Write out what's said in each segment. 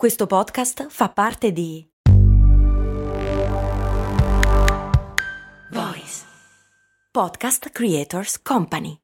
Questo podcast fa parte di Voice Podcast Creators Company.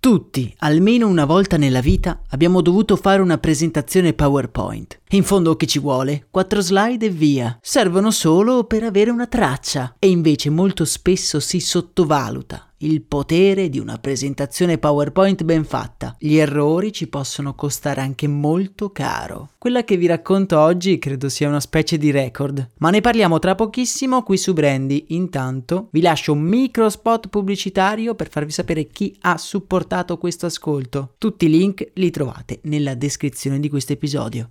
Tutti, almeno una volta nella vita, abbiamo dovuto fare una presentazione PowerPoint. In fondo che ci vuole? Quattro slide e via. Servono solo per avere una traccia. E invece molto spesso si sottovaluta il potere di una presentazione PowerPoint ben fatta. Gli errori ci possono costare anche molto caro. Quella che vi racconto oggi credo sia una specie di record, ma ne parliamo tra pochissimo qui su Brandy. Intanto vi lascio un micro spot pubblicitario per farvi sapere chi ha supportato questo ascolto. Tutti i link li trovate nella descrizione di questo episodio.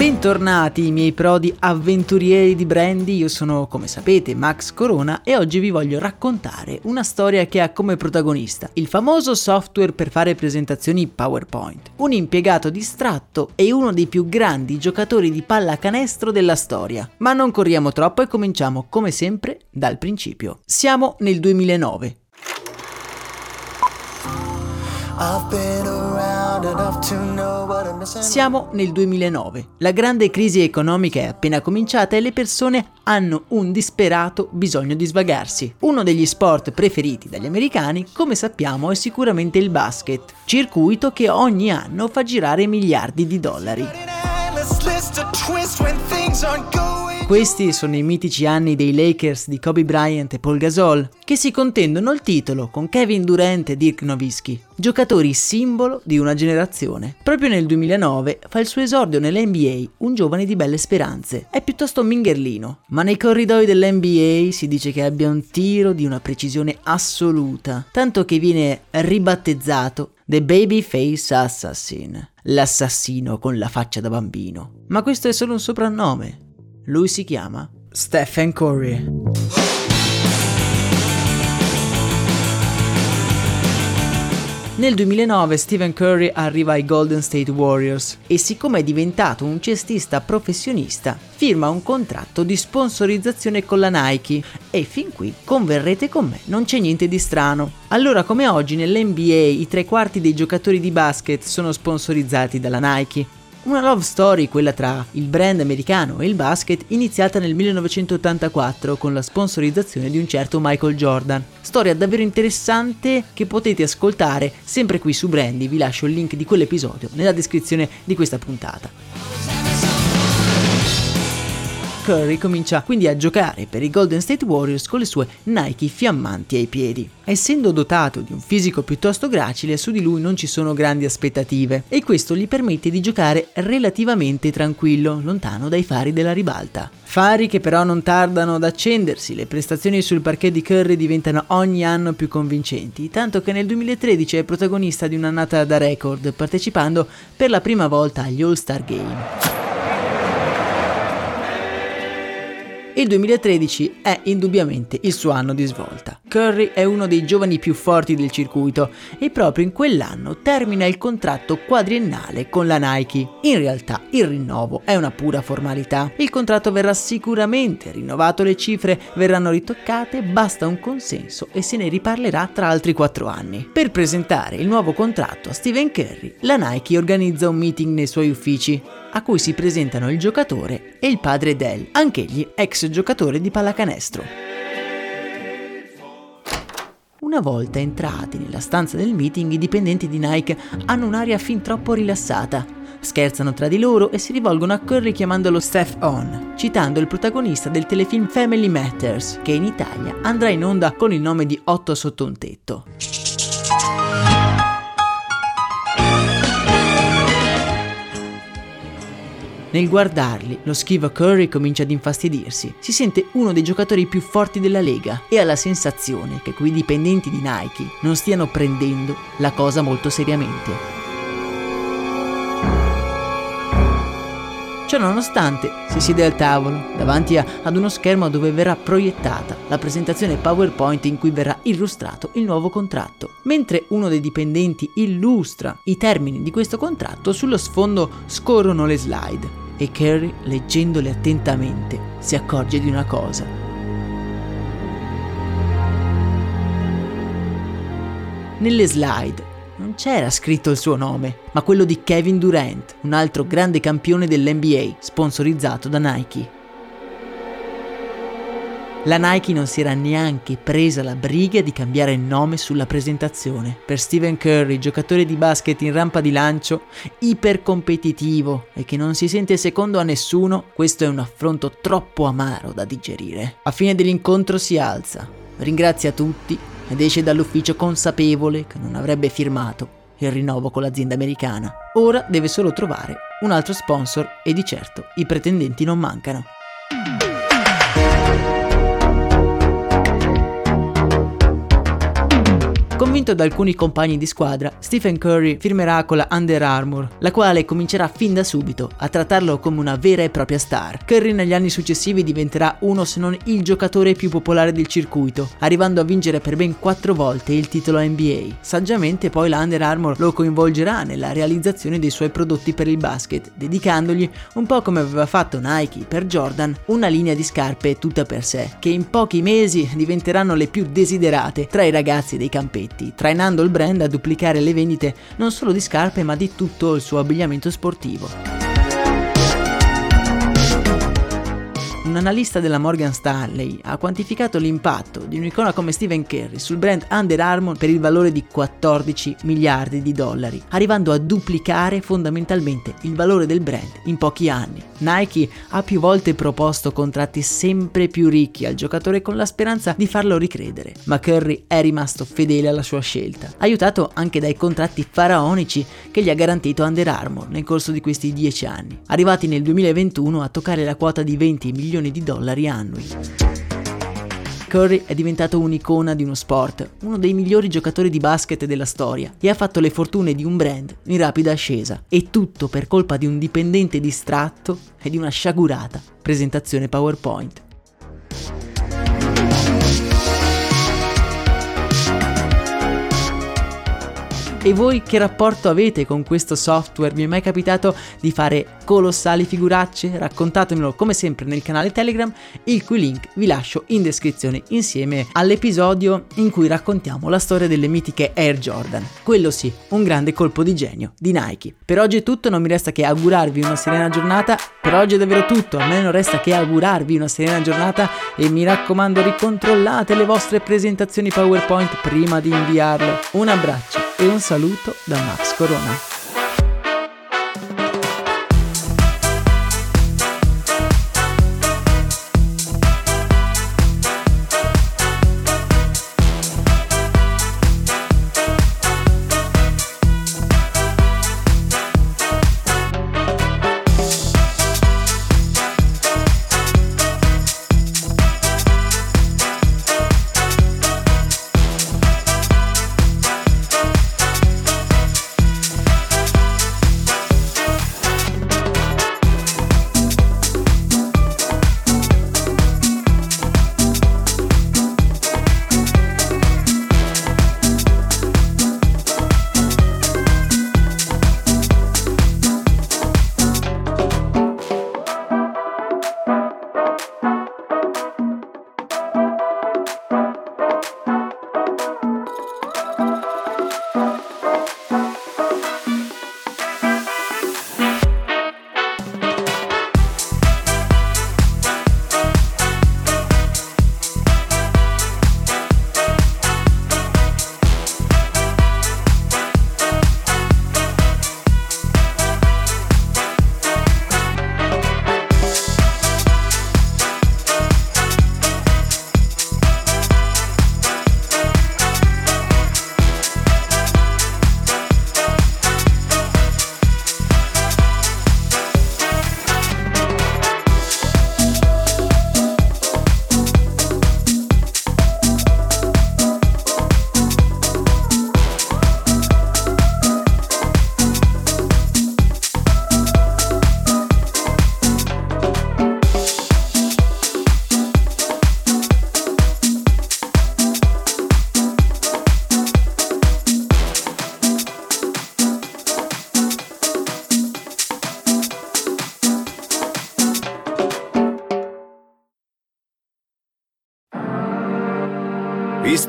Bentornati i miei prodi avventurieri di Brandy, io sono come sapete Max Corona e oggi vi voglio raccontare una storia che ha come protagonista il famoso software per fare presentazioni PowerPoint, un impiegato distratto e uno dei più grandi giocatori di pallacanestro della storia. Ma non corriamo troppo e cominciamo come sempre dal principio. Siamo nel 2009. I've been siamo nel 2009, la grande crisi economica è appena cominciata e le persone hanno un disperato bisogno di svagarsi. Uno degli sport preferiti dagli americani, come sappiamo, è sicuramente il basket, circuito che ogni anno fa girare miliardi di dollari. Questi sono i mitici anni dei Lakers di Kobe Bryant e Paul Gasol, che si contendono il titolo con Kevin Durant e Dirk Nowitzki, giocatori simbolo di una generazione. Proprio nel 2009 fa il suo esordio nell'NBA un giovane di belle speranze. È piuttosto mingherlino, ma nei corridoi dell'NBA si dice che abbia un tiro di una precisione assoluta, tanto che viene ribattezzato The Babyface Assassin, l'assassino con la faccia da bambino. Ma questo è solo un soprannome. Lui si chiama Stephen Curry. Nel 2009 Stephen Curry arriva ai Golden State Warriors e siccome è diventato un cestista professionista, firma un contratto di sponsorizzazione con la Nike e fin qui converrete con me, non c'è niente di strano. Allora come oggi nell'NBA i tre quarti dei giocatori di basket sono sponsorizzati dalla Nike, una love story, quella tra il brand americano e il basket, iniziata nel 1984 con la sponsorizzazione di un certo Michael Jordan. Storia davvero interessante che potete ascoltare sempre qui su Brandy, vi lascio il link di quell'episodio nella descrizione di questa puntata. Curry comincia quindi a giocare per i Golden State Warriors con le sue Nike fiammanti ai piedi. Essendo dotato di un fisico piuttosto gracile, su di lui non ci sono grandi aspettative e questo gli permette di giocare relativamente tranquillo, lontano dai fari della ribalta. Fari che però non tardano ad accendersi, le prestazioni sul parquet di Curry diventano ogni anno più convincenti, tanto che nel 2013 è protagonista di un'annata da record, partecipando per la prima volta agli All-Star Game. Il 2013 è indubbiamente il suo anno di svolta. Curry è uno dei giovani più forti del circuito e proprio in quell'anno termina il contratto quadriennale con la Nike. In realtà il rinnovo è una pura formalità. Il contratto verrà sicuramente rinnovato, le cifre verranno ritoccate, basta un consenso e se ne riparlerà tra altri 4 anni. Per presentare il nuovo contratto a Stephen Curry, la Nike organizza un meeting nei suoi uffici a cui si presentano il giocatore e il padre Dell, anch'egli ex giocatore di pallacanestro. Una volta entrati nella stanza del meeting, i dipendenti di Nike hanno un'aria fin troppo rilassata. Scherzano tra di loro e si rivolgono a Curry chiamandolo Steph On, citando il protagonista del telefilm Family Matters, che in Italia andrà in onda con il nome di Otto sotto un tetto. Nel guardarli, lo schivo Curry comincia ad infastidirsi. Si sente uno dei giocatori più forti della lega e ha la sensazione che quei dipendenti di Nike non stiano prendendo la cosa molto seriamente. Ciononostante, si siede al tavolo, davanti a, ad uno schermo dove verrà proiettata la presentazione PowerPoint in cui verrà illustrato il nuovo contratto. Mentre uno dei dipendenti illustra i termini di questo contratto, sullo sfondo scorrono le slide e Carrie, leggendole attentamente, si accorge di una cosa. Nelle slide non c'era scritto il suo nome, ma quello di Kevin Durant, un altro grande campione dell'NBA, sponsorizzato da Nike. La Nike non si era neanche presa la briga di cambiare nome sulla presentazione. Per Stephen Curry, giocatore di basket in rampa di lancio, ipercompetitivo e che non si sente secondo a nessuno, questo è un affronto troppo amaro da digerire. A fine dell'incontro si alza, ringrazia tutti ed esce dall'ufficio consapevole che non avrebbe firmato il rinnovo con l'azienda americana. Ora deve solo trovare un altro sponsor e di certo i pretendenti non mancano. Convinto da alcuni compagni di squadra, Stephen Curry firmerà con la Under Armour, la quale comincerà fin da subito a trattarlo come una vera e propria star. Curry negli anni successivi diventerà uno se non il giocatore più popolare del circuito, arrivando a vincere per ben quattro volte il titolo NBA. Saggiamente poi la Under Armour lo coinvolgerà nella realizzazione dei suoi prodotti per il basket, dedicandogli, un po' come aveva fatto Nike per Jordan, una linea di scarpe tutta per sé, che in pochi mesi diventeranno le più desiderate tra i ragazzi dei campetti progetti, trainando il brand a duplicare le vendite non solo di scarpe ma di tutto il suo abbigliamento sportivo. Un analista della Morgan Stanley ha quantificato l'impatto di un'icona come Stephen Curry sul brand Under Armour per il valore di 14 miliardi di dollari, arrivando a duplicare fondamentalmente il valore del brand in pochi anni. Nike ha più volte proposto contratti sempre più ricchi al giocatore con la speranza di farlo ricredere, ma Curry è rimasto fedele alla sua scelta, aiutato anche dai contratti faraonici che gli ha garantito Under Armour nel corso di questi 10 anni, arrivati nel 2021 a toccare la quota di 20 milioni milioni di dollari annui. Curry è diventato un'icona di uno sport, uno dei migliori giocatori di basket della storia e ha fatto le fortune di un brand in rapida ascesa. E tutto per colpa di un dipendente distratto e di una sciagurata presentazione PowerPoint. E voi che rapporto avete con questo software? Vi è mai capitato di fare colossali figuracce? Raccontatemelo come sempre nel canale Telegram, il cui link vi lascio in descrizione insieme all'episodio in cui raccontiamo la storia delle mitiche Air Jordan. Quello sì, un grande colpo di genio di Nike. Per oggi è tutto, non mi resta che augurarvi una serena giornata. Per oggi è davvero tutto, a me non resta che augurarvi una serena giornata e mi raccomando ricontrollate le vostre presentazioni PowerPoint prima di inviarle. Un abbraccio e un saluto da Max Corona.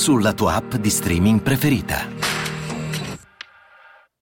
sulla tua app di streaming preferita.